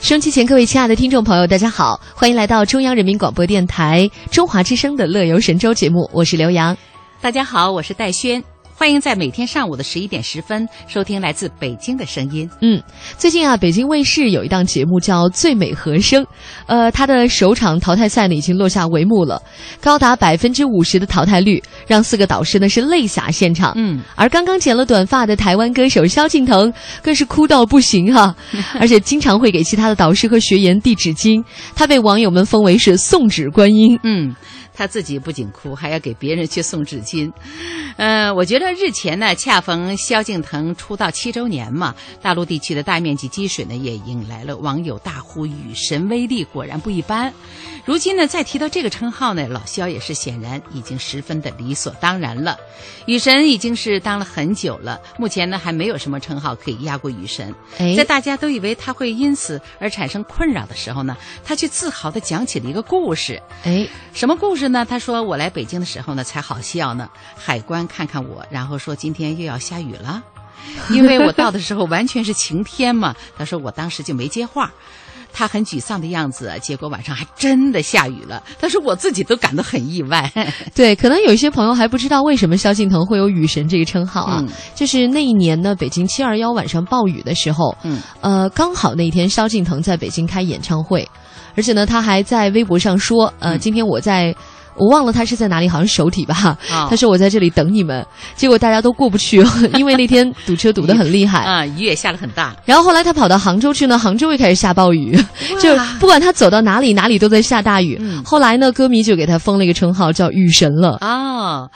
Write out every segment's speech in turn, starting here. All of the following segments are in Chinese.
收机前，各位亲爱的听众朋友，大家好，欢迎来到中央人民广播电台中华之声的《乐游神州》节目，我是刘洋。大家好，我是戴轩。欢迎在每天上午的十一点十分收听来自北京的声音。嗯，最近啊，北京卫视有一档节目叫《最美和声》，呃，它的首场淘汰赛呢已经落下帷幕了，高达百分之五十的淘汰率，让四个导师呢是泪洒现场。嗯，而刚刚剪了短发的台湾歌手萧敬腾更是哭到不行哈，而且经常会给其他的导师和学员递纸巾，他被网友们封为是送纸观音。嗯。他自己不仅哭，还要给别人去送纸巾。嗯，我觉得日前呢，恰逢萧敬腾出道七周年嘛，大陆地区的大面积积水呢，也引来了网友大呼“雨神威力果然不一般”。如今呢，再提到这个称号呢，老萧也是显然已经十分的理所当然了。雨神已经是当了很久了，目前呢还没有什么称号可以压过雨神。在大家都以为他会因此而产生困扰的时候呢，他却自豪的讲起了一个故事。哎，什么故事？那他说我来北京的时候呢才好笑呢，海关看看我，然后说今天又要下雨了，因为我到的时候完全是晴天嘛。他说我当时就没接话，他很沮丧的样子，结果晚上还真的下雨了。他说我自己都感到很意外。对，可能有一些朋友还不知道为什么萧敬腾会有雨神这个称号啊，就是那一年呢，北京七二幺晚上暴雨的时候，嗯，呃，刚好那一天萧敬腾在北京开演唱会，而且呢，他还在微博上说，呃，今天我在。我忘了他是在哪里，好像首体吧。他说我在这里等你们，结果大家都过不去，因为那天堵车堵得很厉害啊，雨也下得很大。然后后来他跑到杭州去呢，杭州又开始下暴雨，就不管他走到哪里，哪里都在下大雨。后来呢，歌迷就给他封了一个称号，叫雨神了。啊，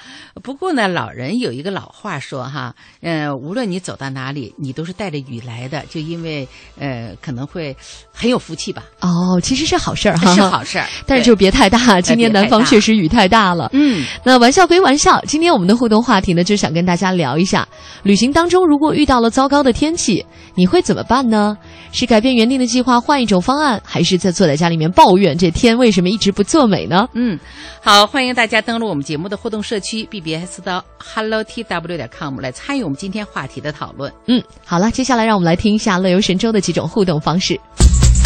不过呢，老人有一个老话说哈，嗯，无论你走到哪里，你都是带着雨来的，就因为呃可能会很有福气吧。哦，其实是好事儿哈，是好事儿，但是就别太大。今年南方确实。雨太大了，嗯，那玩笑归玩笑，今天我们的互动话题呢，就想跟大家聊一下，旅行当中如果遇到了糟糕的天气，你会怎么办呢？是改变原定的计划，换一种方案，还是在坐在家里面抱怨这天为什么一直不作美呢？嗯，好，欢迎大家登录我们节目的互动社区 bbs 的 hello tw 点 com 来参与我们今天话题的讨论。嗯，好了，接下来让我们来听一下乐游神州的几种互动方式。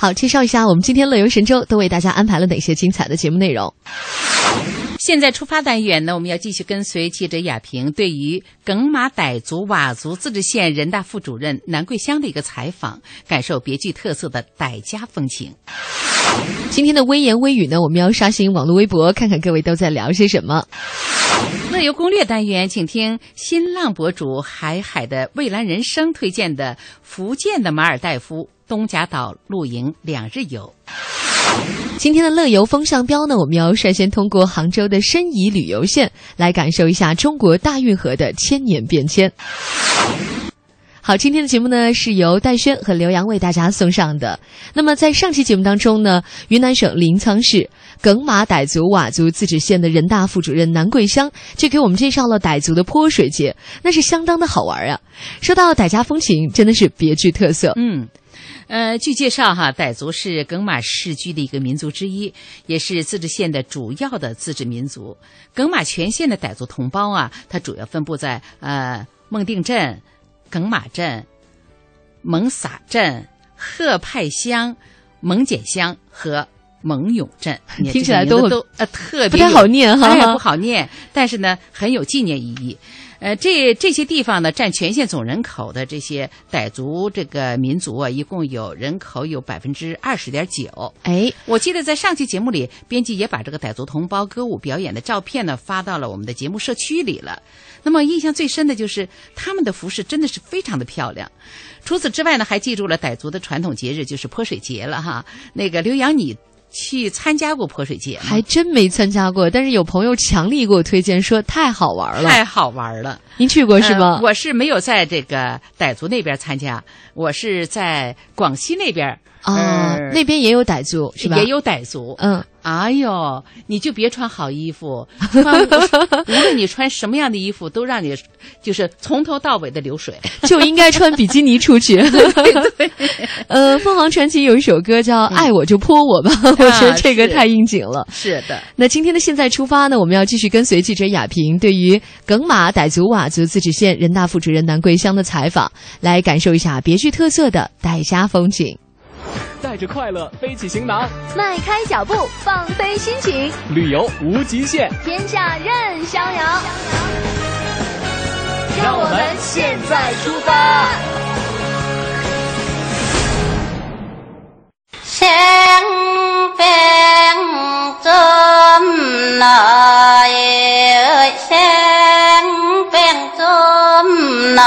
好，介绍一下我们今天乐游神州都为大家安排了哪些精彩的节目内容。现在出发单元呢，我们要继续跟随记者亚平对于耿马傣族佤族自治县人大副主任南桂香的一个采访，感受别具特色的傣家风情。今天的微言微语呢，我们要刷新网络微博，看看各位都在聊些什么。乐游攻略单元，请听新浪博主海海的蔚蓝人生推荐的福建的马尔代夫。东甲岛露营两日游。今天的乐游风向标呢，我们要率先通过杭州的申遗旅游线来感受一下中国大运河的千年变迁。好，今天的节目呢是由戴轩和刘洋为大家送上的。那么在上期节目当中呢，云南省临沧市耿马傣族佤族自治县的人大副主任南桂香就给我们介绍了傣族的泼水节，那是相当的好玩啊。说到傣家风情，真的是别具特色。嗯。呃，据介绍哈，傣族是耿马市居的一个民族之一，也是自治县的主要的自治民族。耿马全县的傣族同胞啊，它主要分布在呃孟定镇、耿马镇、蒙撒镇、贺派乡、蒙简乡和蒙永镇。听起来都都呃特别不太好念哈，不好念，但是呢很有纪念意义。呃，这这些地方呢，占全县总人口的这些傣族这个民族啊，一共有人口有百分之二十点九。哎，我记得在上期节目里，编辑也把这个傣族同胞歌舞表演的照片呢发到了我们的节目社区里了。那么印象最深的就是他们的服饰真的是非常的漂亮。除此之外呢，还记住了傣族的传统节日就是泼水节了哈。那个刘洋你。去参加过泼水节吗？还真没参加过，但是有朋友强力给我推荐说太好玩了，太好玩了。您去过是吗？我是没有在这个傣族那边参加，我是在广西那边。啊，那边也有傣族是吧？也有傣族，嗯。哎呦，你就别穿好衣服，穿无论你穿什么样的衣服，都让你就是从头到尾的流水，就应该穿比基尼出去。对，呃，凤凰传奇有一首歌叫《爱我就泼我吧》，我觉得这个太应景了。是的，那今天的现在出发呢，我们要继续跟随记者雅萍对于耿马傣族佤族自治县人大副主任南桂香的采访，来感受一下别具特色的傣家风景。带着快乐背起行囊，迈开脚步放飞心情，旅游无极限，天下任逍遥。让我们现在出发。生病怎来？生病怎来？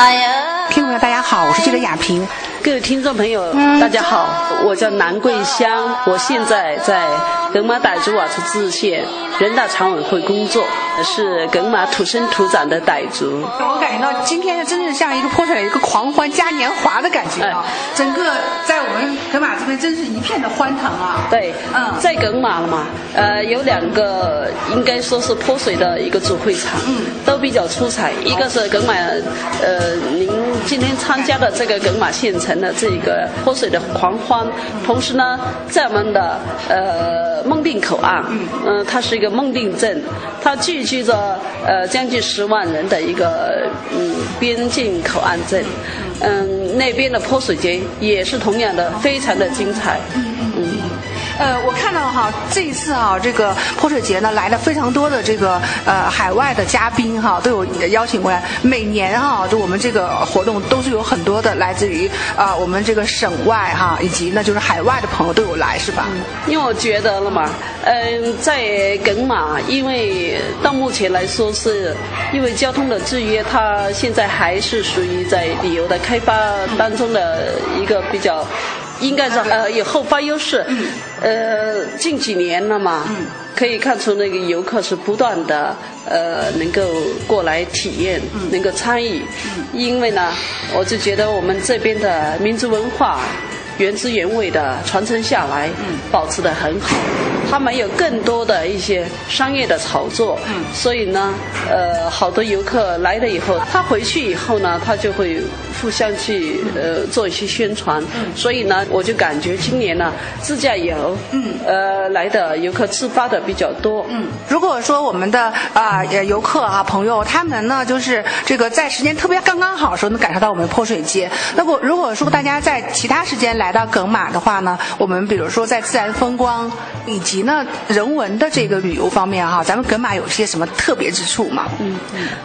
听众朋友，大家好，我是记者亚平。各位听众朋友，大家好，我叫南桂香，我现在在耿马傣族佤族自治县人大常委会工作，是耿马土生土长的傣族。我感觉到今天真的像一个泼出来一个狂欢嘉年华的感觉啊！整个在我们耿马这边真是一片的欢腾啊！对，嗯，在耿马了嘛，呃，有两个应该说是泼水的一个主会场，嗯，都比较出彩。一个是耿马，呃，您今天参加的这个耿马县城。的这个泼水的狂欢，同时呢，在我们的呃孟定口岸，嗯，它是一个孟定镇，它聚集着呃将近十万人的一个嗯边境口岸镇，嗯，那边的泼水节也是同样的非常的精彩。呃，我看到哈，这一次啊，这个泼水节呢，来了非常多的这个呃海外的嘉宾哈，都有邀请过来。每年哈，就我们这个活动都是有很多的来自于啊我们这个省外哈，以及呢就是海外的朋友都有来，是吧？因为我觉得了嘛，嗯，在耿马，因为到目前来说是因为交通的制约，它现在还是属于在旅游的开发当中的一个比较。应该是呃有后发优势，呃近几年了嘛，可以看出那个游客是不断的呃能够过来体验，能够参与，因为呢，我就觉得我们这边的民族文化原汁原味的传承下来，嗯保持得很好。它没有更多的一些商业的炒作，嗯所以呢，呃，好多游客来了以后，他回去以后呢，他就会互相去呃做一些宣传。嗯所以呢，我就感觉今年呢，自驾游，嗯呃，来的游客自发的比较多。嗯，如果说我们的啊游客啊朋友，他们呢就是这个在时间特别刚刚好的时候能感受到我们泼水节。那么如果说大家在其他时间来到耿马的话呢，我们比如说在自然风光以及呢人文的这个旅游方面哈，咱们耿马有些什么特别之处吗？嗯，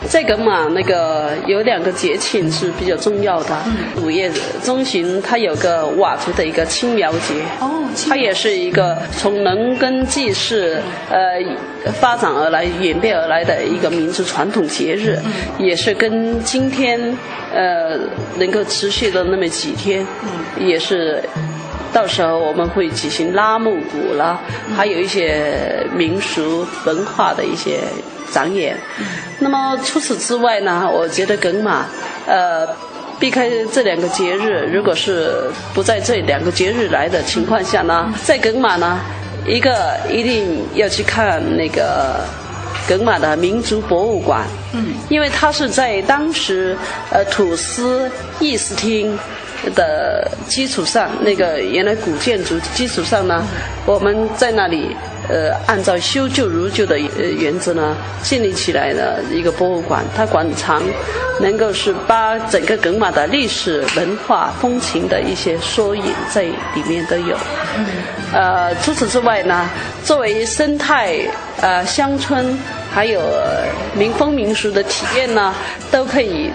在耿马那个有两个节庆是比较重要的。五月中旬，它有个佤族的一个青苗节。哦，它也是一个从农耕祭祀呃发展而来、演变而来的一个民族传统节日，也是跟今天呃能够持续的那么几天，也是。到时候我们会举行拉木鼓了，还有一些民俗文化的一些展演。那么除此之外呢，我觉得耿马，呃，避开这两个节日，如果是不在这两个节日来的情况下呢，在耿马呢，一个一定要去看那个耿马的民族博物馆，嗯，因为它是在当时呃土司议事厅。的基础上，那个原来古建筑基础上呢，我们在那里呃，按照修旧如旧的呃原则呢，建立起来的一个博物馆。它馆藏能够是把整个耿马的历史文化风情的一些缩影在里面都有。呃，除此之外呢，作为生态呃乡村还有民风民俗的体验呢，都可以。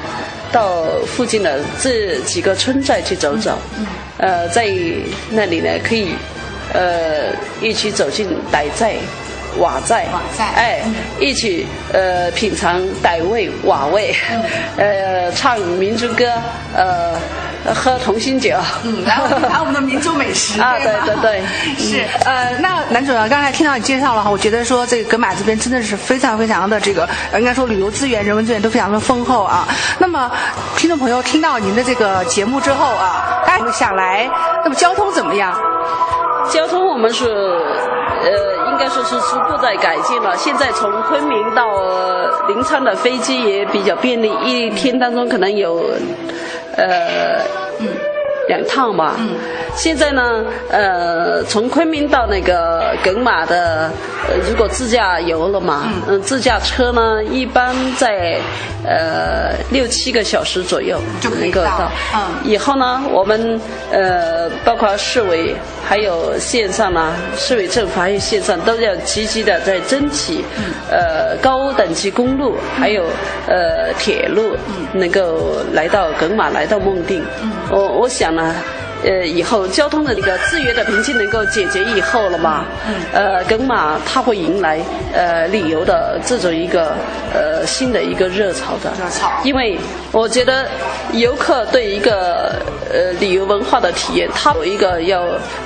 到附近的这几个村寨去走走，呃，在那里呢可以，呃，一起走进傣寨、瓦寨，哎，一起呃品尝傣味、瓦味，呃，唱民族歌，呃。喝同心酒，嗯，然后品尝我们的民族美食啊，对对对，是呃，那男主任刚才听到你介绍了哈，我觉得说这个格马这边真的是非常非常的这个，应该说旅游资源、人文资源都非常的丰厚啊。那么听众朋友听到您的这个节目之后啊，大家想来，那么交通怎么样？交通我们是呃，应该说是逐步在改进了。现在从昆明到临沧的飞机也比较便利，一天当中可能有。呃嗯。两趟吧。现在呢，呃，从昆明到那个耿马的，如果自驾游了嘛，嗯，自驾车呢，一般在呃六七个小时左右就能够到。嗯，以后呢，我们呃，包括市委还有线上呢，市委政府还有线上都要积极的在争取，呃，高等级公路还有呃铁路能够来到耿马，来到孟定。嗯我我想呢。呃，以后交通的那个制约的瓶颈能够解决以后了嘛？嗯。呃，耿马它会迎来呃旅游的这种一个呃新的一个热潮的。热潮。因为我觉得游客对一个呃旅游文化的体验，他有一个要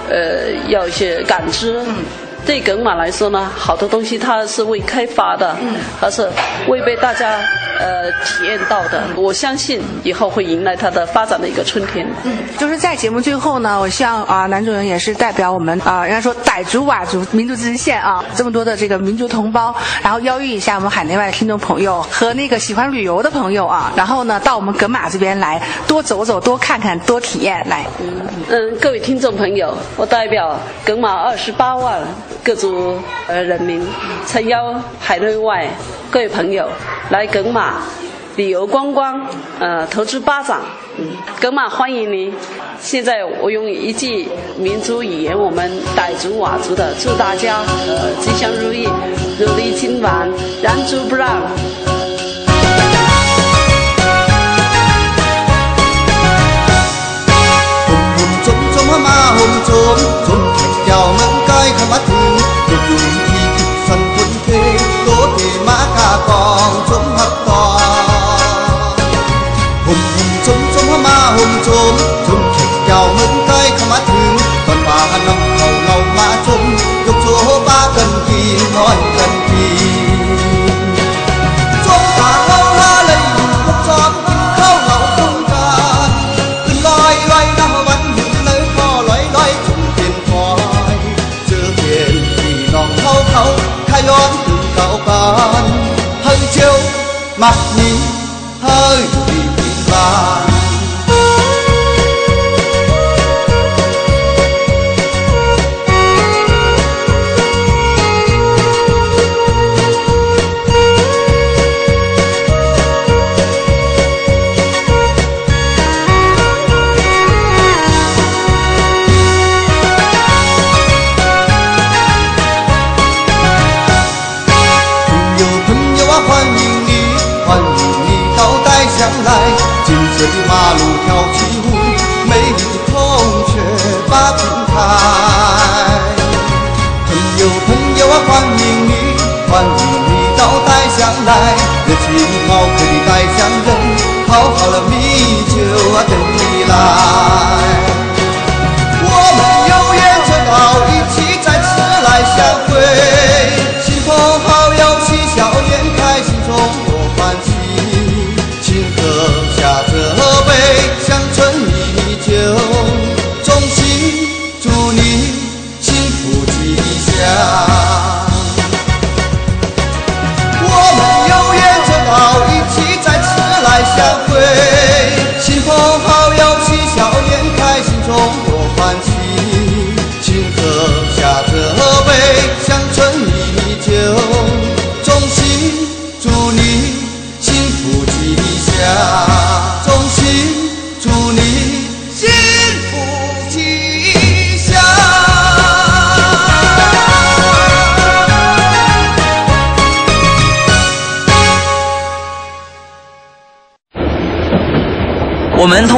呃要一些感知。嗯。对耿马来说呢，好多东西它是未开发的，嗯，还是未被大家。呃，体验到的，我相信以后会迎来它的发展的一个春天。嗯，就是在节目最后呢，我希望啊，男主人也是代表我们啊，人家说傣族、佤族民族自治县啊，这么多的这个民族同胞，然后邀约一下我们海内外的听众朋友和那个喜欢旅游的朋友啊，然后呢，到我们耿马这边来多走走、多看看、多体验来。嗯，各位听众朋友，我代表耿马二十八万各族呃人民，诚邀海内外各位朋友来耿马。旅游观光，呃，投资巴掌，嗯，耿马欢迎您。现在我用一句民族语言，我们傣族、佤族的，祝大家呃吉祥如意，如意金丸，燃足不让。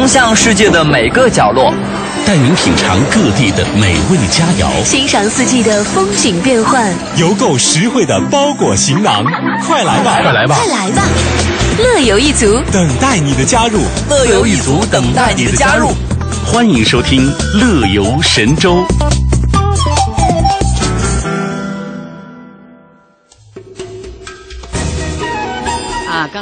向世界的每个角落，带您品尝各地的美味佳肴，欣赏四季的风景变幻，邮购实惠的包裹行囊，快来吧，快来吧，快来吧！乐游一族等待你的加入，乐游一族等待你的加入。欢迎收听《乐游神州》。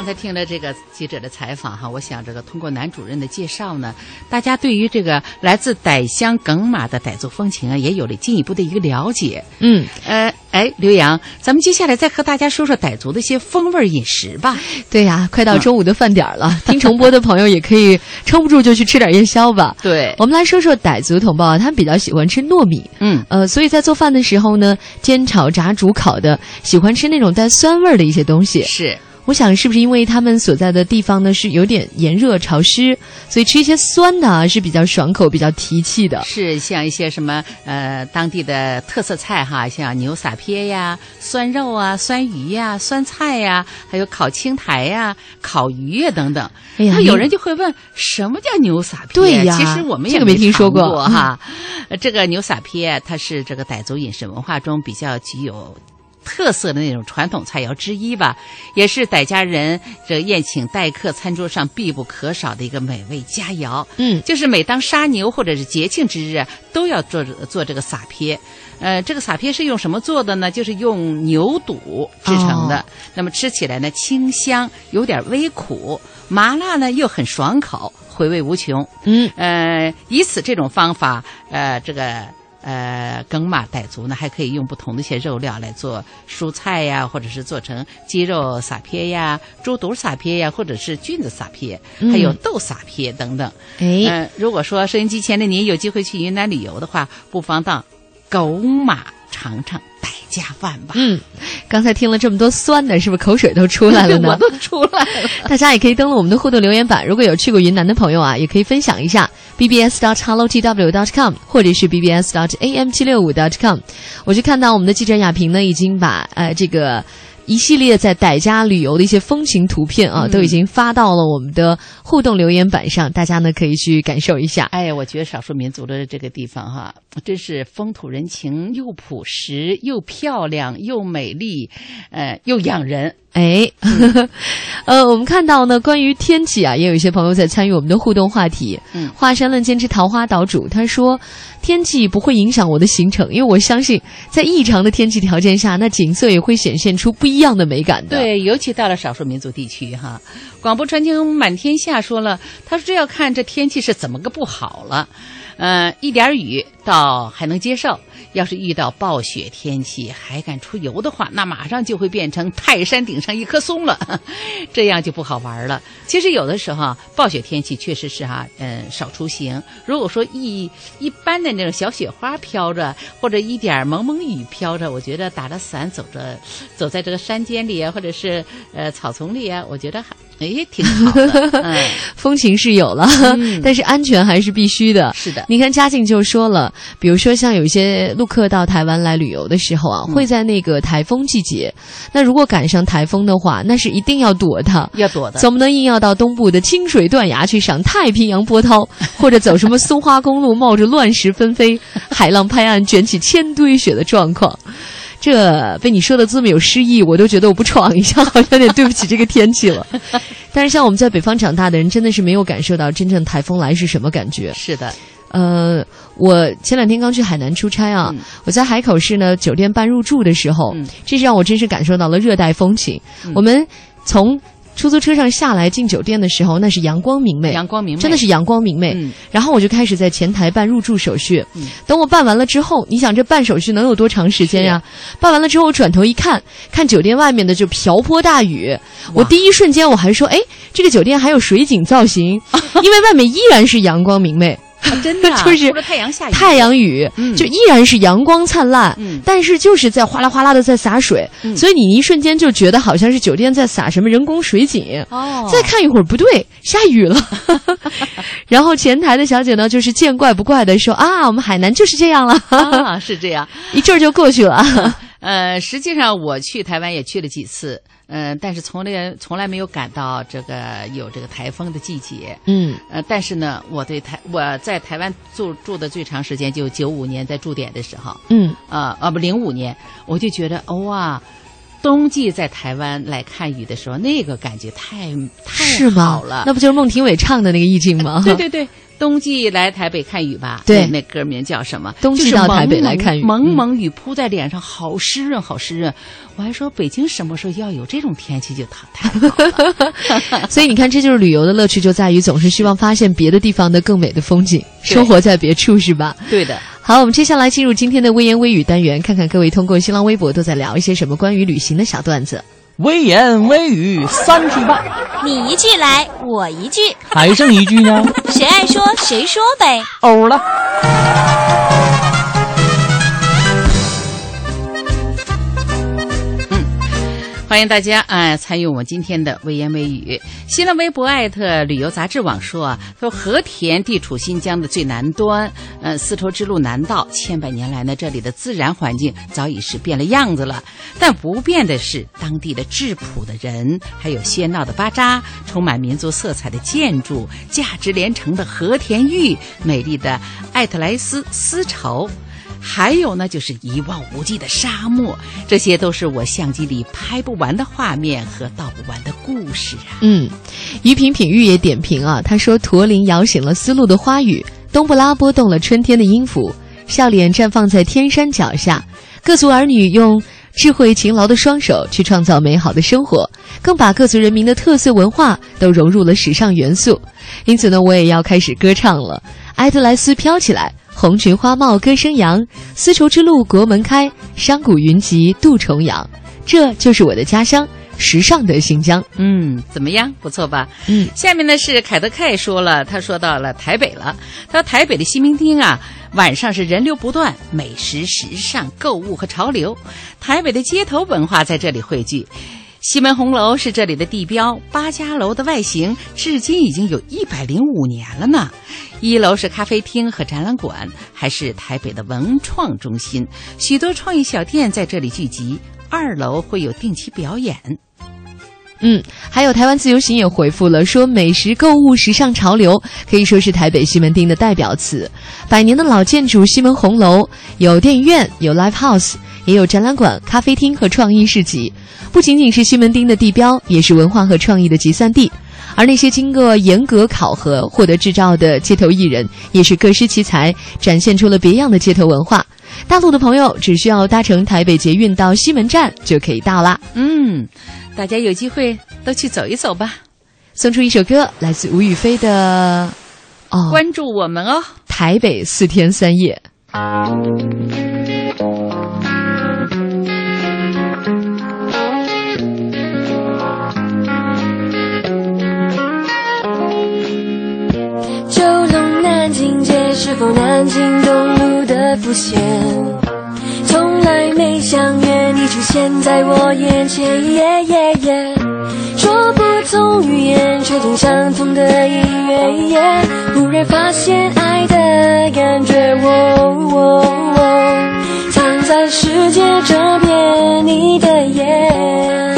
才听了这个记者的采访哈，我想这个通过男主任的介绍呢，大家对于这个来自傣乡耿马的傣族风情啊，也有了进一步的一个了解。嗯，呃，哎，刘洋，咱们接下来再和大家说说傣族的一些风味饮食吧。对呀，快到中午的饭点了，听重播的朋友也可以撑不住就去吃点夜宵吧。对，我们来说说傣族同胞啊，他们比较喜欢吃糯米。嗯，呃，所以在做饭的时候呢，煎炒炸煮烤的，喜欢吃那种带酸味的一些东西。是。我想是不是因为他们所在的地方呢是有点炎热潮湿，所以吃一些酸的啊是比较爽口、比较提气的。是像一些什么呃当地的特色菜哈，像牛撒撇呀、酸肉啊、酸鱼呀、酸菜呀，还有烤青苔呀、烤鱼呀等等。哎呀，那有人就会问，什么叫牛撒撇？对呀，其实我们这个没听说过哈。这个牛撒撇，它是这个傣族饮食文化中比较具有。特色的那种传统菜肴之一吧，也是傣家人这宴请待客餐桌上必不可少的一个美味佳肴。嗯，就是每当杀牛或者是节庆之日，都要做做这个撒撇。呃，这个撒撇是用什么做的呢？就是用牛肚制成的。哦、那么吃起来呢，清香，有点微苦，麻辣呢又很爽口，回味无穷。嗯，呃，以此这种方法，呃，这个。呃，耿马傣族呢，还可以用不同的一些肉料来做蔬菜呀，或者是做成鸡肉撒撇呀、猪肚撒撇呀，或者是菌子撒撇，嗯、还有豆撒撇等等。哎，呃，如果说收音机前的您有机会去云南旅游的话，不妨到狗马尝尝傣家饭吧。嗯，刚才听了这么多酸的，是不是口水都出来了呢？我都出来了。大家也可以登录我们的互动留言板，如果有去过云南的朋友啊，也可以分享一下 bbs dot hello tw dot com 或者是 bbs dot am 七六五 dot com。我就看到我们的记者亚平呢，已经把呃这个。一系列在傣家旅游的一些风情图片啊，嗯、都已经发到了我们的互动留言板上，大家呢可以去感受一下。哎，我觉得少数民族的这个地方哈，真是风土人情又朴实，又漂亮，又美丽，呃，又养人。哎，呃，我们看到呢，关于天气啊，也有一些朋友在参与我们的互动话题。嗯，华山论剑之桃花岛主他说，天气不会影响我的行程，因为我相信在异常的天气条件下，那景色也会显现出不一样的美感的。对，尤其到了少数民族地区哈，广播传情满天下说了，他说这要看这天气是怎么个不好了。呃，一点雨倒还能接受，要是遇到暴雪天气还敢出游的话，那马上就会变成泰山顶上一棵松了，这样就不好玩了。其实有的时候暴雪天气确实是哈，嗯，少出行。如果说一一般的那种小雪花飘着，或者一点蒙蒙雨飘着，我觉得打着伞走着，走在这个山间里啊，或者是呃草丛里啊，我觉得还。哎，挺好的，嗯、风情是有了，嗯、但是安全还是必须的。是的，你看嘉靖就说了，比如说像有一些陆客到台湾来旅游的时候啊，嗯、会在那个台风季节，那如果赶上台风的话，那是一定要躲的，要躲的，总不能硬要到东部的清水断崖去赏太平洋波涛，或者走什么松花公路，冒着乱石纷飞、海浪拍岸、卷起千堆雪的状况。这被你说的这么有诗意，我都觉得我不闯 一下，好像有点对不起这个天气了。但是像我们在北方长大的人，真的是没有感受到真正台风来是什么感觉。是的，呃，我前两天刚去海南出差啊，嗯、我在海口市呢酒店办入住的时候，嗯、这是让我真是感受到了热带风情。嗯、我们从出租车上下来进酒店的时候，那是阳光明媚，阳光明媚，真的是阳光明媚。嗯、然后我就开始在前台办入住手续。嗯、等我办完了之后，你想这办手续能有多长时间呀？办完了之后，我转头一看，看酒店外面的就瓢泼大雨。我第一瞬间我还说，哎，这个酒店还有水景造型，因为外面依然是阳光明媚。啊、真的、啊，就是太阳下雨，太阳雨，嗯、就依然是阳光灿烂，嗯、但是就是在哗啦哗啦的在洒水，嗯、所以你一瞬间就觉得好像是酒店在洒什么人工水井。哦，再看一会儿不对，下雨了。然后前台的小姐呢，就是见怪不怪的说啊，我们海南就是这样了，啊，是这样，一阵儿就过去了。呃，实际上我去台湾也去了几次，嗯、但是从来从来没有感到这个有这个台风的季节。嗯，呃，但是呢，我对台我在台湾住住的最长时间就九五年在驻点的时候，嗯，啊啊不零五年，我就觉得哇。冬季在台湾来看雨的时候，那个感觉太太好了。那不就是孟庭苇唱的那个意境吗？对对对，冬季来台北看雨吧。对那那歌名叫什么？冬季就是到台北来看雨蒙嗯蒙雨扑在脸上，好湿润，好湿润。我还说北京什么时候要有这种天气就太太好了。所以你看，这就是旅游的乐趣，就在于总是希望发现别的地方的更美的风景，生活在别处，是吧？对的。好，我们接下来进入今天的微言微语单元，看看各位通过新浪微博都在聊一些什么关于旅行的小段子。微言微语三句半，你一句来，我一句，还剩一句呢。谁爱说谁说呗。欧了。欢迎大家啊、参与我们今天的微言微语。新浪微博艾特旅游杂志网说啊，说和田地处新疆的最南端，呃，丝绸之路南道，千百年来呢，这里的自然环境早已是变了样子了，但不变的是当地的质朴的人，还有喧闹的巴扎，充满民族色彩的建筑，价值连城的和田玉，美丽的艾特莱斯丝绸。还有呢，就是一望无际的沙漠，这些都是我相机里拍不完的画面和道不完的故事啊。嗯，于品品玉也点评啊，他说：“驼铃摇醒了丝路的花语，冬不拉拨动了春天的音符，笑脸绽放在天山脚下，各族儿女用智慧勤劳的双手去创造美好的生活，更把各族人民的特色文化都融入了时尚元素。因此呢，我也要开始歌唱了。埃特莱斯飘起来，红裙花帽歌声扬，丝绸之路国门开，商贾云集度重阳。这就是我的家乡，时尚的新疆。嗯，怎么样？不错吧？嗯，下面呢是凯德凯说了，他说到了台北了。他说台北的西门町啊，晚上是人流不断，美食、时尚、购物和潮流，台北的街头文化在这里汇聚。西门红楼是这里的地标，八家楼的外形至今已经有一百零五年了呢。一楼是咖啡厅和展览馆，还是台北的文创中心，许多创意小店在这里聚集。二楼会有定期表演。嗯，还有台湾自由行也回复了，说美食、购物、时尚潮流可以说是台北西门町的代表词。百年的老建筑西门红楼有电影院，有 live house，也有展览馆、咖啡厅和创意市集，不仅仅是西门町的地标，也是文化和创意的集散地。而那些经过严格考核获得执照的街头艺人，也是各施其才，展现出了别样的街头文化。大陆的朋友只需要搭乘台北捷运到西门站就可以到啦。嗯，大家有机会都去走一走吧。送出一首歌，来自吴雨霏的《哦关注我们哦，台北四天三夜》。九龙南京街是否南京东路的浮现？还没相约你出现在我眼前，耶耶耶。说不同语言，却听相同的音乐，忽然发现爱的感觉，喔喔喔藏在世界这边，你的眼，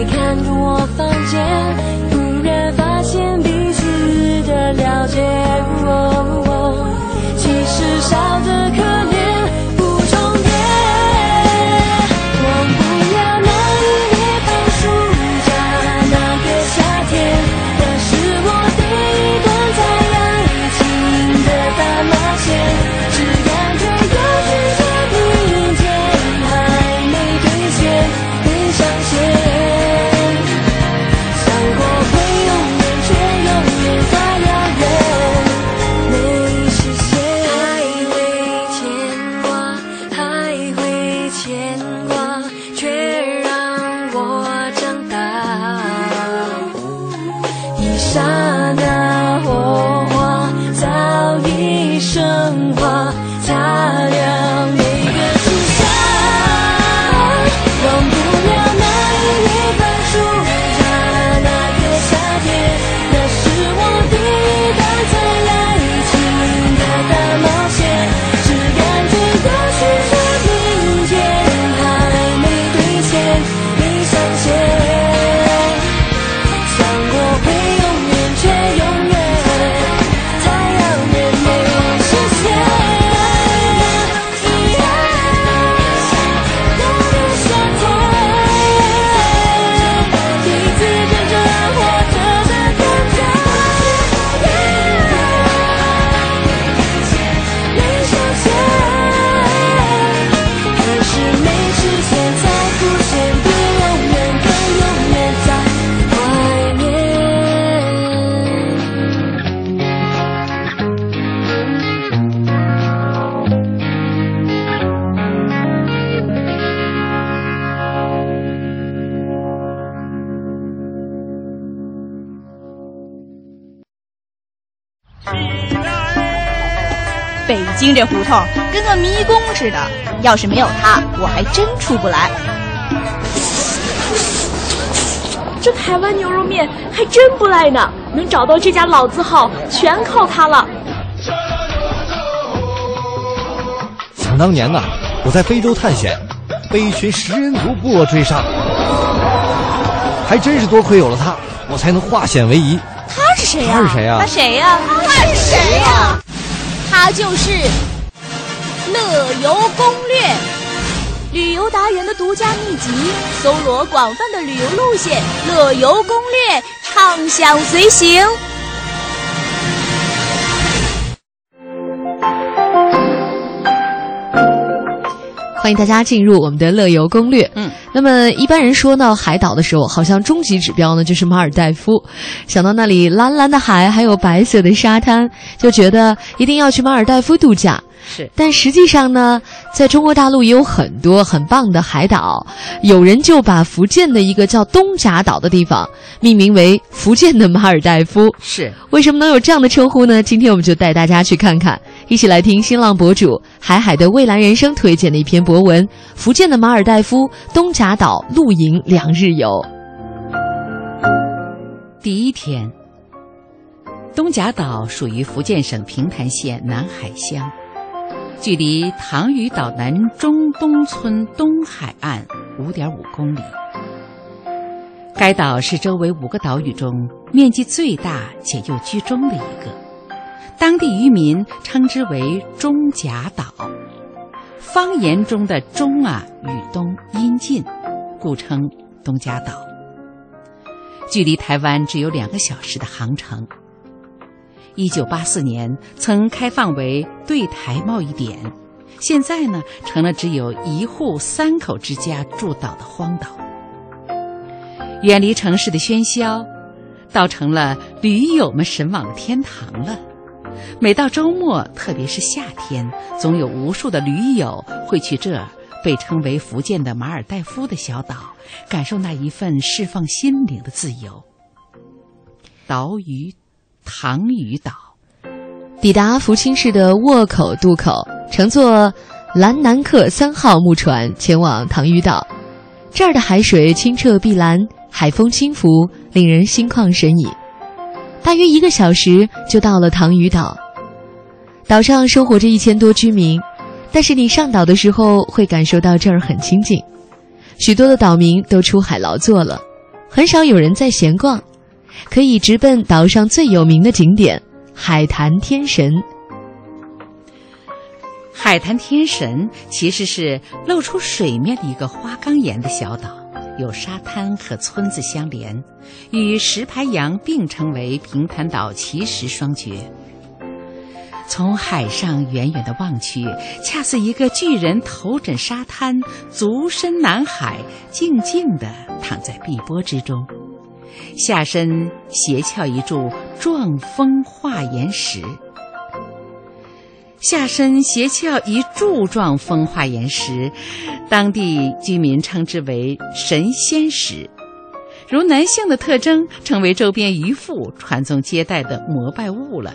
你看着我房间这胡同跟个迷宫似的，要是没有它，我还真出不来。这台湾牛肉面还真不赖呢，能找到这家老字号，全靠它了。想当年呐，我在非洲探险，被一群食人族部落追杀，还真是多亏有了它，我才能化险为夷。他是谁呀？他是谁呀？他谁呀？他是谁呀？他就是《乐游攻略》，旅游达人的独家秘籍，搜罗广泛的旅游路线，《乐游攻略》畅享随行。欢迎大家进入我们的乐游攻略。嗯，那么一般人说到海岛的时候，好像终极指标呢就是马尔代夫，想到那里蓝蓝的海，还有白色的沙滩，就觉得一定要去马尔代夫度假。是，但实际上呢，在中国大陆也有很多很棒的海岛，有人就把福建的一个叫东甲岛的地方命名为福建的马尔代夫。是，为什么能有这样的称呼呢？今天我们就带大家去看看，一起来听新浪博主海海的蔚蓝人生推荐的一篇博文：福建的马尔代夫东甲岛露营两日游。第一天，东甲岛属于福建省平潭县南海乡。距离塘屿岛南中东村东海岸五点五公里。该岛是周围五个岛屿中面积最大且又居中的一个，当地渔民称之为“中甲岛”。方言中的“中”啊与“东”音近，故称东甲岛。距离台湾只有两个小时的航程。一九八四年曾开放为对台贸易点，现在呢成了只有一户三口之家住岛的荒岛。远离城市的喧嚣，倒成了驴友们神往的天堂了。每到周末，特别是夏天，总有无数的驴友会去这被称为福建的马尔代夫的小岛，感受那一份释放心灵的自由。岛屿。塘屿岛，抵达福清市的沃口渡口，乘坐兰南克三号木船前往塘屿岛。这儿的海水清澈碧蓝，海风轻拂，令人心旷神怡。大约一个小时就到了塘屿岛。岛上生活着一千多居民，但是你上岛的时候会感受到这儿很清静。许多的岛民都出海劳作了，很少有人在闲逛。可以直奔岛上最有名的景点——海坛天神。海坛天神其实是露出水面的一个花岗岩的小岛，有沙滩和村子相连，与石排洋并称为平潭岛奇石双绝。从海上远远的望去，恰似一个巨人头枕沙滩，足深南海，静静地躺在碧波之中。下身斜翘一柱壮风化岩石，下身斜翘一柱状风化岩石，当地居民称之为神仙石，如男性的特征，成为周边渔妇传宗接代的膜拜物了。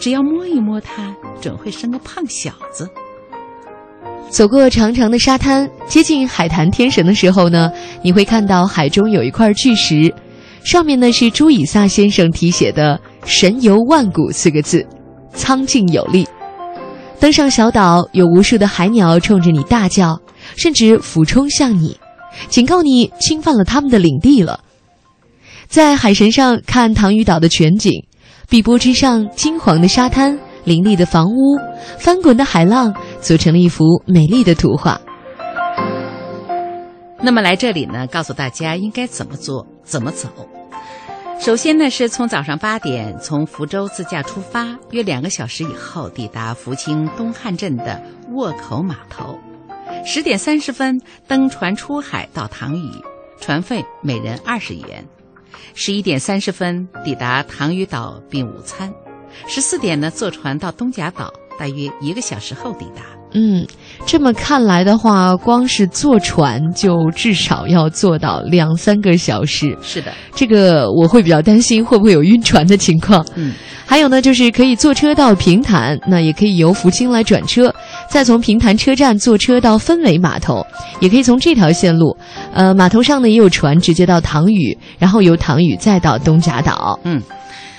只要摸一摸它，准会生个胖小子。走过长长的沙滩，接近海坛天神的时候呢，你会看到海中有一块巨石。上面呢是朱以萨先生题写的“神游万古”四个字，苍劲有力。登上小岛，有无数的海鸟冲着你大叫，甚至俯冲向你，警告你侵犯了他们的领地了。在海神上看唐屿岛的全景，碧波之上金黄的沙滩、林立的房屋、翻滚的海浪，组成了一幅美丽的图画。那么来这里呢，告诉大家应该怎么做，怎么走。首先呢，是从早上八点从福州自驾出发，约两个小时以后抵达福清东汉镇的沃口码头。十点三十分登船出海到塘屿，船费每人二十元。十一点三十分抵达塘屿岛并午餐。十四点呢坐船到东甲岛，大约一个小时后抵达。嗯，这么看来的话，光是坐船就至少要坐到两三个小时。是的，这个我会比较担心会不会有晕船的情况。嗯，还有呢，就是可以坐车到平潭，那也可以由福清来转车，再从平潭车站坐车到分尾码头，也可以从这条线路。呃，码头上呢也有船直接到唐屿，然后由唐屿再到东甲岛。嗯，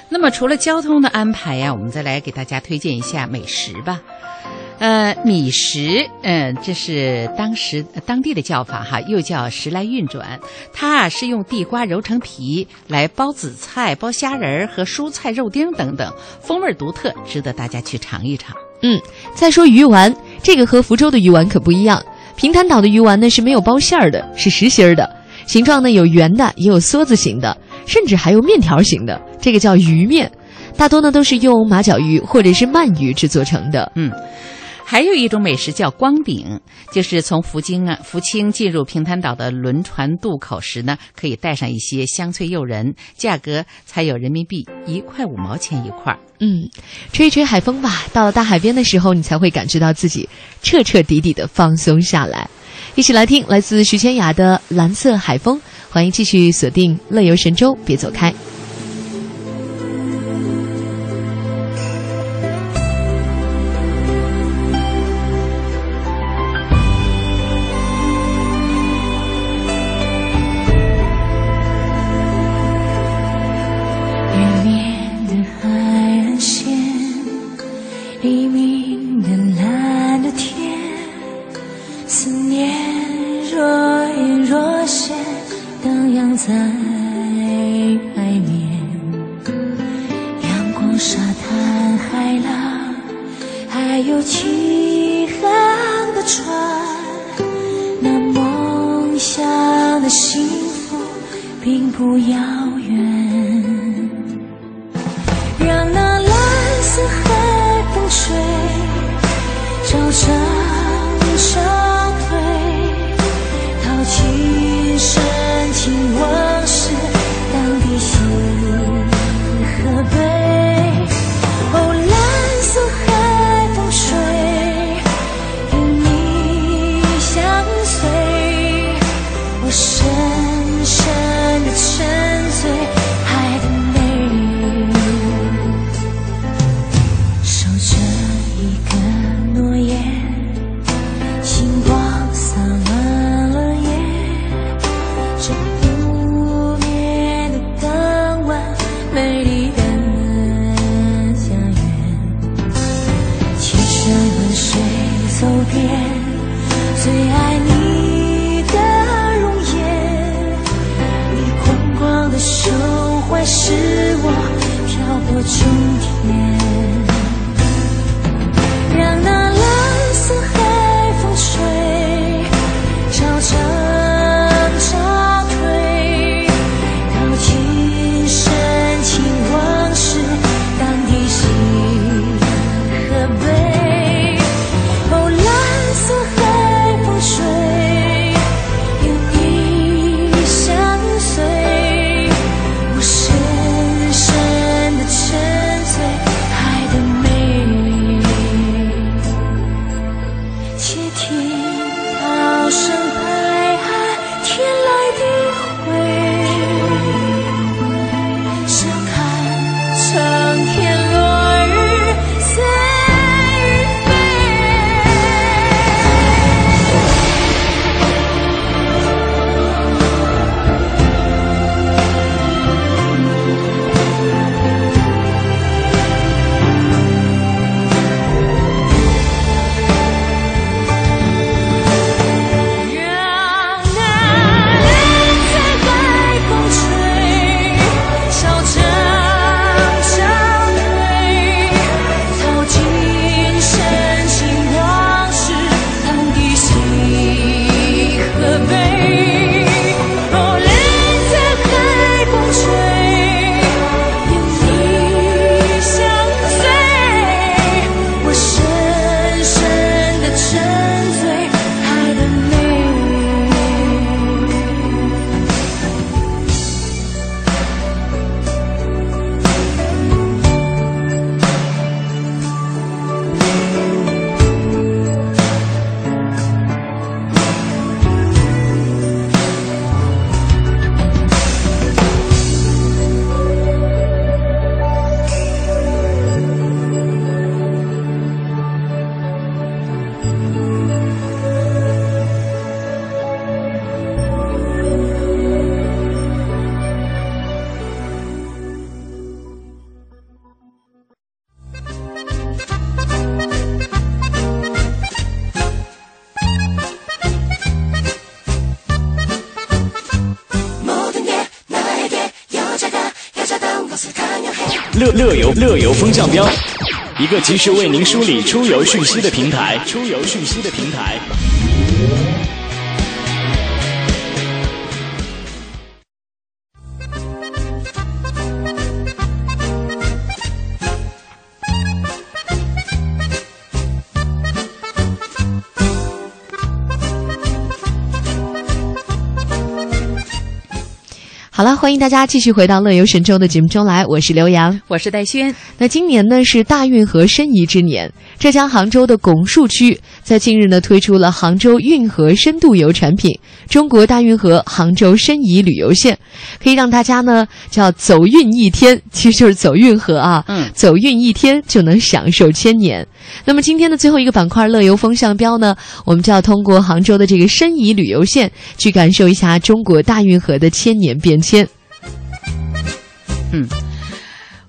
那么除了交通的安排呀，我们再来给大家推荐一下美食吧。呃，米石，嗯，这是当时当地的叫法哈，又叫时来运转。它啊是用地瓜揉成皮来包紫菜、包虾仁儿和蔬菜肉丁等等，风味独特，值得大家去尝一尝。嗯，再说鱼丸，这个和福州的鱼丸可不一样。平潭岛的鱼丸呢是没有包馅儿的，是实心儿的，形状呢有圆的，也有梭子形的，甚至还有面条形的，这个叫鱼面。大多呢都是用马脚鱼或者是鳗鱼制作成的。嗯。还有一种美食叫光饼，就是从福京啊福清进入平潭岛的轮船渡口时呢，可以带上一些香脆诱人，价格才有人民币一块五毛钱一块。嗯，吹一吹海风吧，到了大海边的时候，你才会感觉到自己彻彻底底的放松下来。一起来听来自徐千雅的《蓝色海风》，欢迎继续锁定乐游神州，别走开。黎明的蓝的天思念若隐若现荡漾在海面阳光沙滩海浪还有启航的船那梦想的幸福并不遥远。乐游风向标，一个及时为您梳理出游讯息的平台。出游讯息的平台。好了，欢迎大家继续回到《乐游神州》的节目中来，我是刘洋，我是戴轩。那今年呢是大运河申遗之年，浙江杭州的拱墅区在近日呢推出了杭州运河深度游产品——中国大运河杭州申遗旅游线，可以让大家呢叫走运一天，其实就是走运河啊，嗯，走运一天就能享受千年。那么今天的最后一个板块“乐游风向标”呢，我们就要通过杭州的这个申遗旅游线，去感受一下中国大运河的千年变迁。嗯，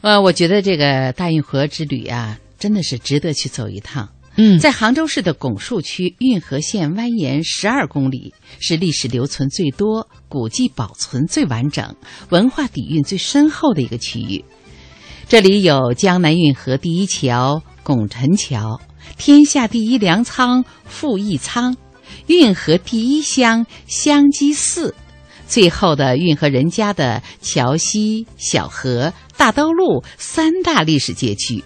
呃，我觉得这个大运河之旅啊，真的是值得去走一趟。嗯，在杭州市的拱墅区，运河线蜿蜒十二公里，是历史留存最多、古迹保存最完整、文化底蕴最深厚的一个区域。这里有江南运河第一桥拱宸桥，天下第一粮仓富义仓，运河第一乡香积寺。最后的运河人家的桥西、小河、大刀路三大历史街区，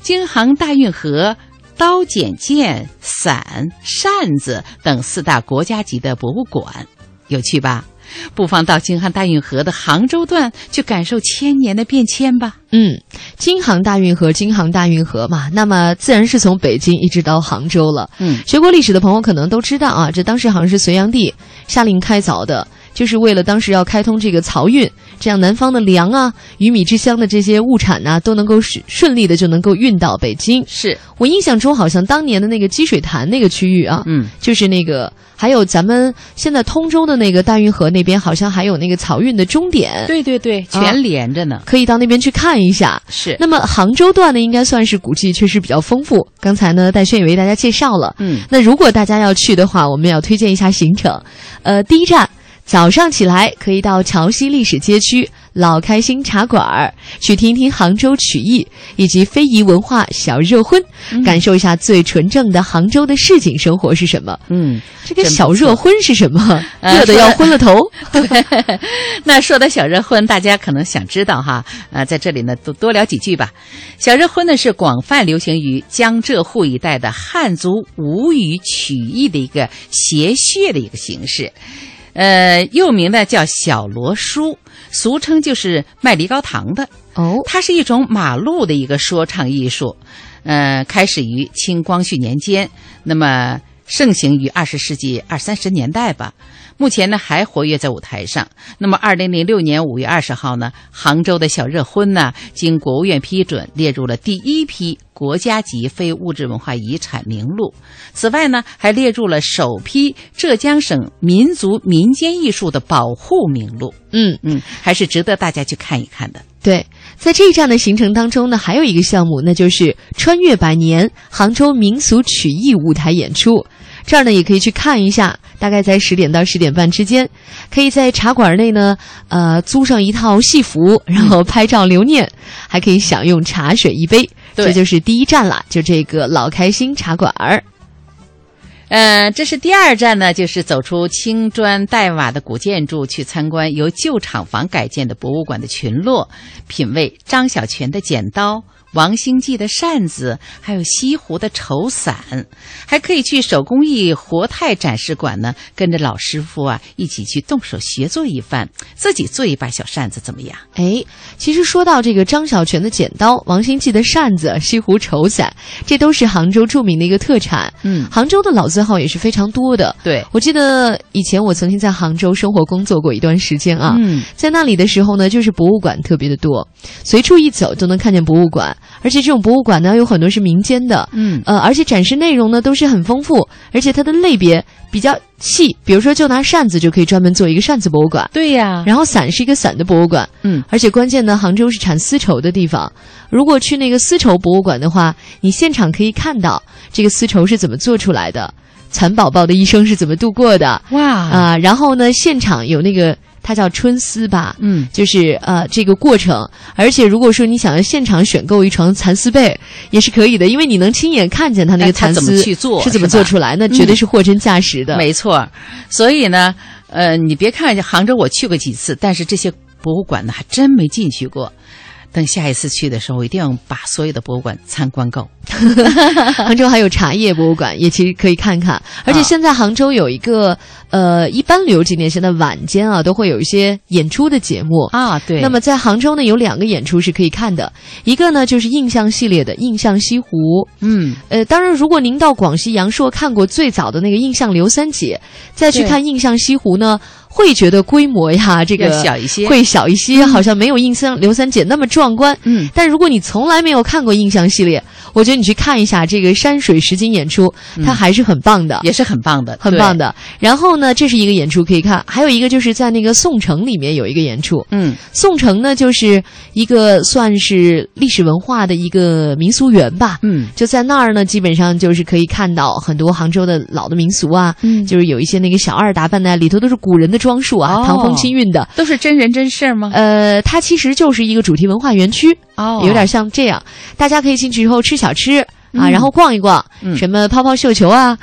京杭大运河、刀剪剑、伞、扇子等四大国家级的博物馆，有趣吧？不妨到京杭大运河的杭州段去感受千年的变迁吧。嗯，京杭大运河，京杭大运河嘛，那么自然是从北京一直到杭州了。嗯，学过历史的朋友可能都知道啊，这当时好像是隋炀帝下令开凿的。就是为了当时要开通这个漕运，这样南方的粮啊、鱼米之乡的这些物产呐，都能够顺顺利的就能够运到北京。是我印象中，好像当年的那个积水潭那个区域啊，嗯，就是那个还有咱们现在通州的那个大运河那边，好像还有那个漕运的终点。对对对，全连着呢，啊、可以到那边去看一下。是。那么杭州段呢，应该算是古迹确实比较丰富。刚才呢，戴轩也为大家介绍了。嗯，那如果大家要去的话，我们要推荐一下行程。呃，第一站。早上起来可以到桥西历史街区老开心茶馆儿去听听杭州曲艺以及非遗文化小热荤，嗯、感受一下最纯正的杭州的市井生活是什么。嗯，这个小热荤是什么？呃、热的要昏了头。那说到小热荤，大家可能想知道哈，呃，在这里呢多多聊几句吧。小热荤呢是广泛流行于江浙沪一带的汉族吴语曲艺的一个谐谑的一个形式。呃，又名呢叫小罗书，俗称就是卖梨膏糖的。哦，它是一种马路的一个说唱艺术，呃，开始于清光绪年间，那么盛行于二十世纪二三十年代吧。目前呢还活跃在舞台上。那么，二零零六年五月二十号呢，杭州的小热昏呢，经国务院批准列入了第一批国家级非物质文化遗产名录。此外呢，还列入了首批浙江省民族民间艺术的保护名录。嗯嗯，还是值得大家去看一看的。对，在这一站的行程当中呢，还有一个项目，那就是穿越百年杭州民俗曲艺舞台演出。这儿呢也可以去看一下，大概在十点到十点半之间，可以在茶馆内呢，呃，租上一套戏服，然后拍照留念，还可以享用茶水一杯。这就是第一站了，就这个老开心茶馆儿。呃，这是第二站呢，就是走出青砖黛瓦的古建筑，去参观由旧厂房改建的博物馆的群落，品味张小泉的剪刀。王兴记的扇子，还有西湖的绸伞，还可以去手工艺活态展示馆呢，跟着老师傅啊一起去动手学做一番，自己做一把小扇子怎么样？哎，其实说到这个张小泉的剪刀、王兴记的扇子、西湖绸伞，这都是杭州著名的一个特产。嗯，杭州的老字号也是非常多的。对，我记得以前我曾经在杭州生活工作过一段时间啊，嗯，在那里的时候呢，就是博物馆特别的多，随处一走都能看见博物馆。而且这种博物馆呢，有很多是民间的，嗯，呃，而且展示内容呢都是很丰富，而且它的类别比较细。比如说，就拿扇子就可以专门做一个扇子博物馆，对呀。然后伞是一个伞的博物馆，嗯，而且关键呢，杭州是产丝绸的地方。如果去那个丝绸博物馆的话，你现场可以看到这个丝绸是怎么做出来的，蚕宝宝的一生是怎么度过的，哇啊、然后呢，现场有那个。它叫春丝吧，嗯，就是呃这个过程。而且如果说你想要现场选购一床蚕丝被，也是可以的，因为你能亲眼看见它那个蚕丝哎怎么去做是怎么做出来，那绝对是货真价实的。没错，所以呢，呃，你别看杭州我去过几次，但是这些博物馆呢还真没进去过。等下一次去的时候，我一定要把所有的博物馆参观够。杭州还有茶叶博物馆，也其实可以看看。而且现在杭州有一个呃，一般旅游景点现在晚间啊都会有一些演出的节目啊。对。那么在杭州呢，有两个演出是可以看的，一个呢就是印象系列的《印象西湖》。嗯。呃，当然，如果您到广西阳朔看过最早的那个《印象刘三姐》，再去看《印象西湖》呢。会觉得规模呀，这个小一些，会小一些，好像没有印象刘三姐那么壮观。嗯，但如果你从来没有看过印象系列，我觉得你去看一下这个山水实景演出，它还是很棒的，也是很棒的，很棒的。然后呢，这是一个演出可以看，还有一个就是在那个宋城里面有一个演出。嗯，宋城呢就是一个算是历史文化的一个民俗园吧。嗯，就在那儿呢，基本上就是可以看到很多杭州的老的民俗啊，嗯，就是有一些那个小二打扮的，里头都是古人的装束啊，哦、唐风清韵的，都是真人真事吗？呃，它其实就是一个主题文化园区，哦，有点像这样，大家可以进去以后吃小吃。啊，嗯、然后逛一逛，嗯、什么泡泡绣球啊，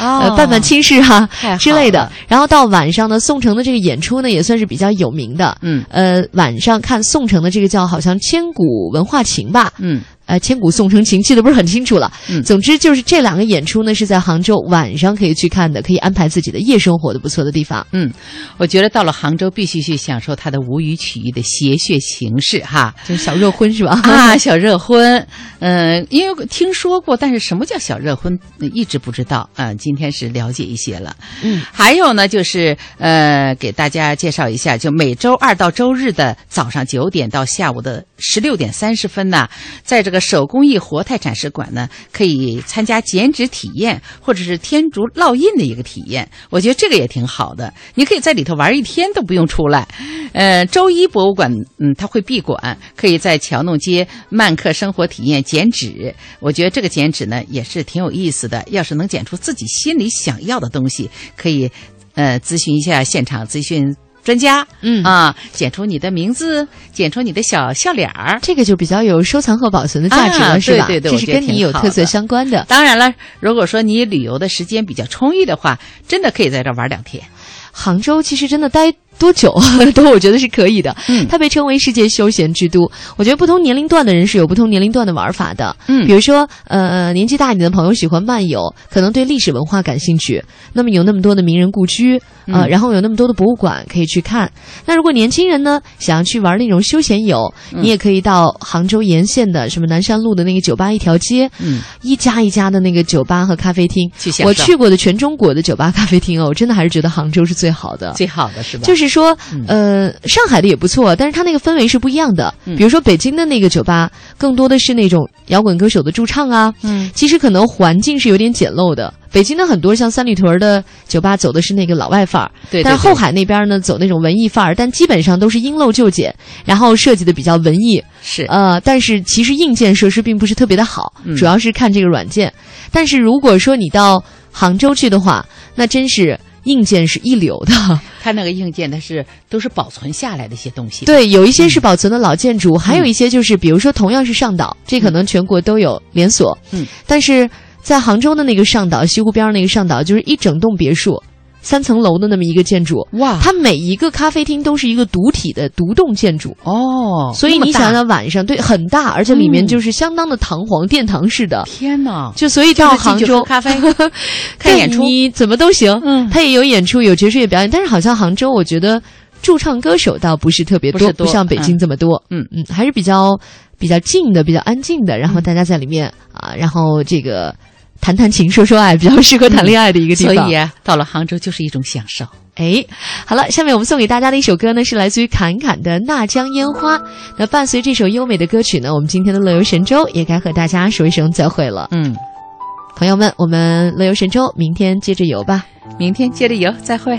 哦、呃，办办亲事啊之类的。然后到晚上呢，宋城的这个演出呢，也算是比较有名的。嗯，呃，晚上看宋城的这个叫好像千古文化情吧。嗯。呃，千古宋城情记得不是很清楚了。嗯，总之就是这两个演出呢是在杭州晚上可以去看的，可以安排自己的夜生活的不错的地方。嗯，我觉得到了杭州必须去享受它的吴语曲艺的谐谑形式哈，就是小热婚是吧？啊，小热婚。嗯、呃，因为听说过，但是什么叫小热婚，一直不知道啊、呃。今天是了解一些了。嗯，还有呢，就是呃，给大家介绍一下，就每周二到周日的早上九点到下午的十六点三十分呢，在这个。手工艺活态展示馆呢，可以参加剪纸体验，或者是天竺烙印的一个体验。我觉得这个也挺好的，你可以在里头玩一天都不用出来。呃，周一博物馆，嗯，它会闭馆，可以在桥弄街漫客生活体验剪纸。我觉得这个剪纸呢也是挺有意思的。要是能剪出自己心里想要的东西，可以呃咨询一下现场咨询。专家，嗯啊，剪出你的名字，剪出你的小笑脸儿，这个就比较有收藏和保存的价值了，啊、是吧？对对对，这是跟你有特色相关的。当然了，如果说你旅游的时间比较充裕的话，真的可以在这儿玩两天。杭州其实真的待多久 都我觉得是可以的。嗯，它被称为世界休闲之都。我觉得不同年龄段的人是有不同年龄段的玩法的。嗯，比如说呃年纪大一点的朋友喜欢漫游，可能对历史文化感兴趣。那么有那么多的名人故居啊、呃嗯，然后有那么多的博物馆可以去看。那如果年轻人呢想要去玩那种休闲游，嗯、你也可以到杭州沿线的什么南山路的那个酒吧一条街，嗯，一家一家的那个酒吧和咖啡厅。去我去过的全中国的酒吧咖啡厅哦，我真的还是觉得杭州是最好的。最好的是吧？就是说，呃，上海的也不错，但是它那个氛围是不一样的。嗯、比如说北京的那个酒吧，更多的是那种摇滚歌手的驻唱啊。嗯，其实可能环境是有点简陋的。北京的很多像三里屯的酒吧走的是那个老外范儿，对,对,对。但是后海那边呢走那种文艺范儿，但基本上都是因陋就简，然后设计的比较文艺。是。呃，但是其实硬件设施并不是特别的好，嗯、主要是看这个软件。但是如果说你到杭州去的话，那真是。硬件是一流的，它那个硬件它是都是保存下来的一些东西。对，有一些是保存的老建筑，嗯、还有一些就是，比如说同样是上岛，这可能全国都有连锁。嗯，但是在杭州的那个上岛，西湖边那个上岛，就是一整栋别墅。三层楼的那么一个建筑，哇！它每一个咖啡厅都是一个独体的独栋建筑哦，所以你想想晚上对很大，而且里面就是相当的堂皇、殿堂式的。天哪！就所以到杭州咖啡 看演出，你怎么都行。嗯，它也有演出，有爵士乐表演，但是好像杭州，我觉得驻唱歌手倒不是特别多，不像北京这么多。嗯嗯，还是比较比较静的，比较安静的，然后大家在里面啊，然后这个。谈谈情，说说爱，比较适合谈恋爱的一个地方。所以啊，到了杭州就是一种享受。哎，好了，下面我们送给大家的一首歌呢，是来自于侃侃的《那江烟花》。那伴随这首优美的歌曲呢，我们今天的乐游神州也该和大家说一声再会了。嗯，朋友们，我们乐游神州明天接着游吧。明天接着游，再会。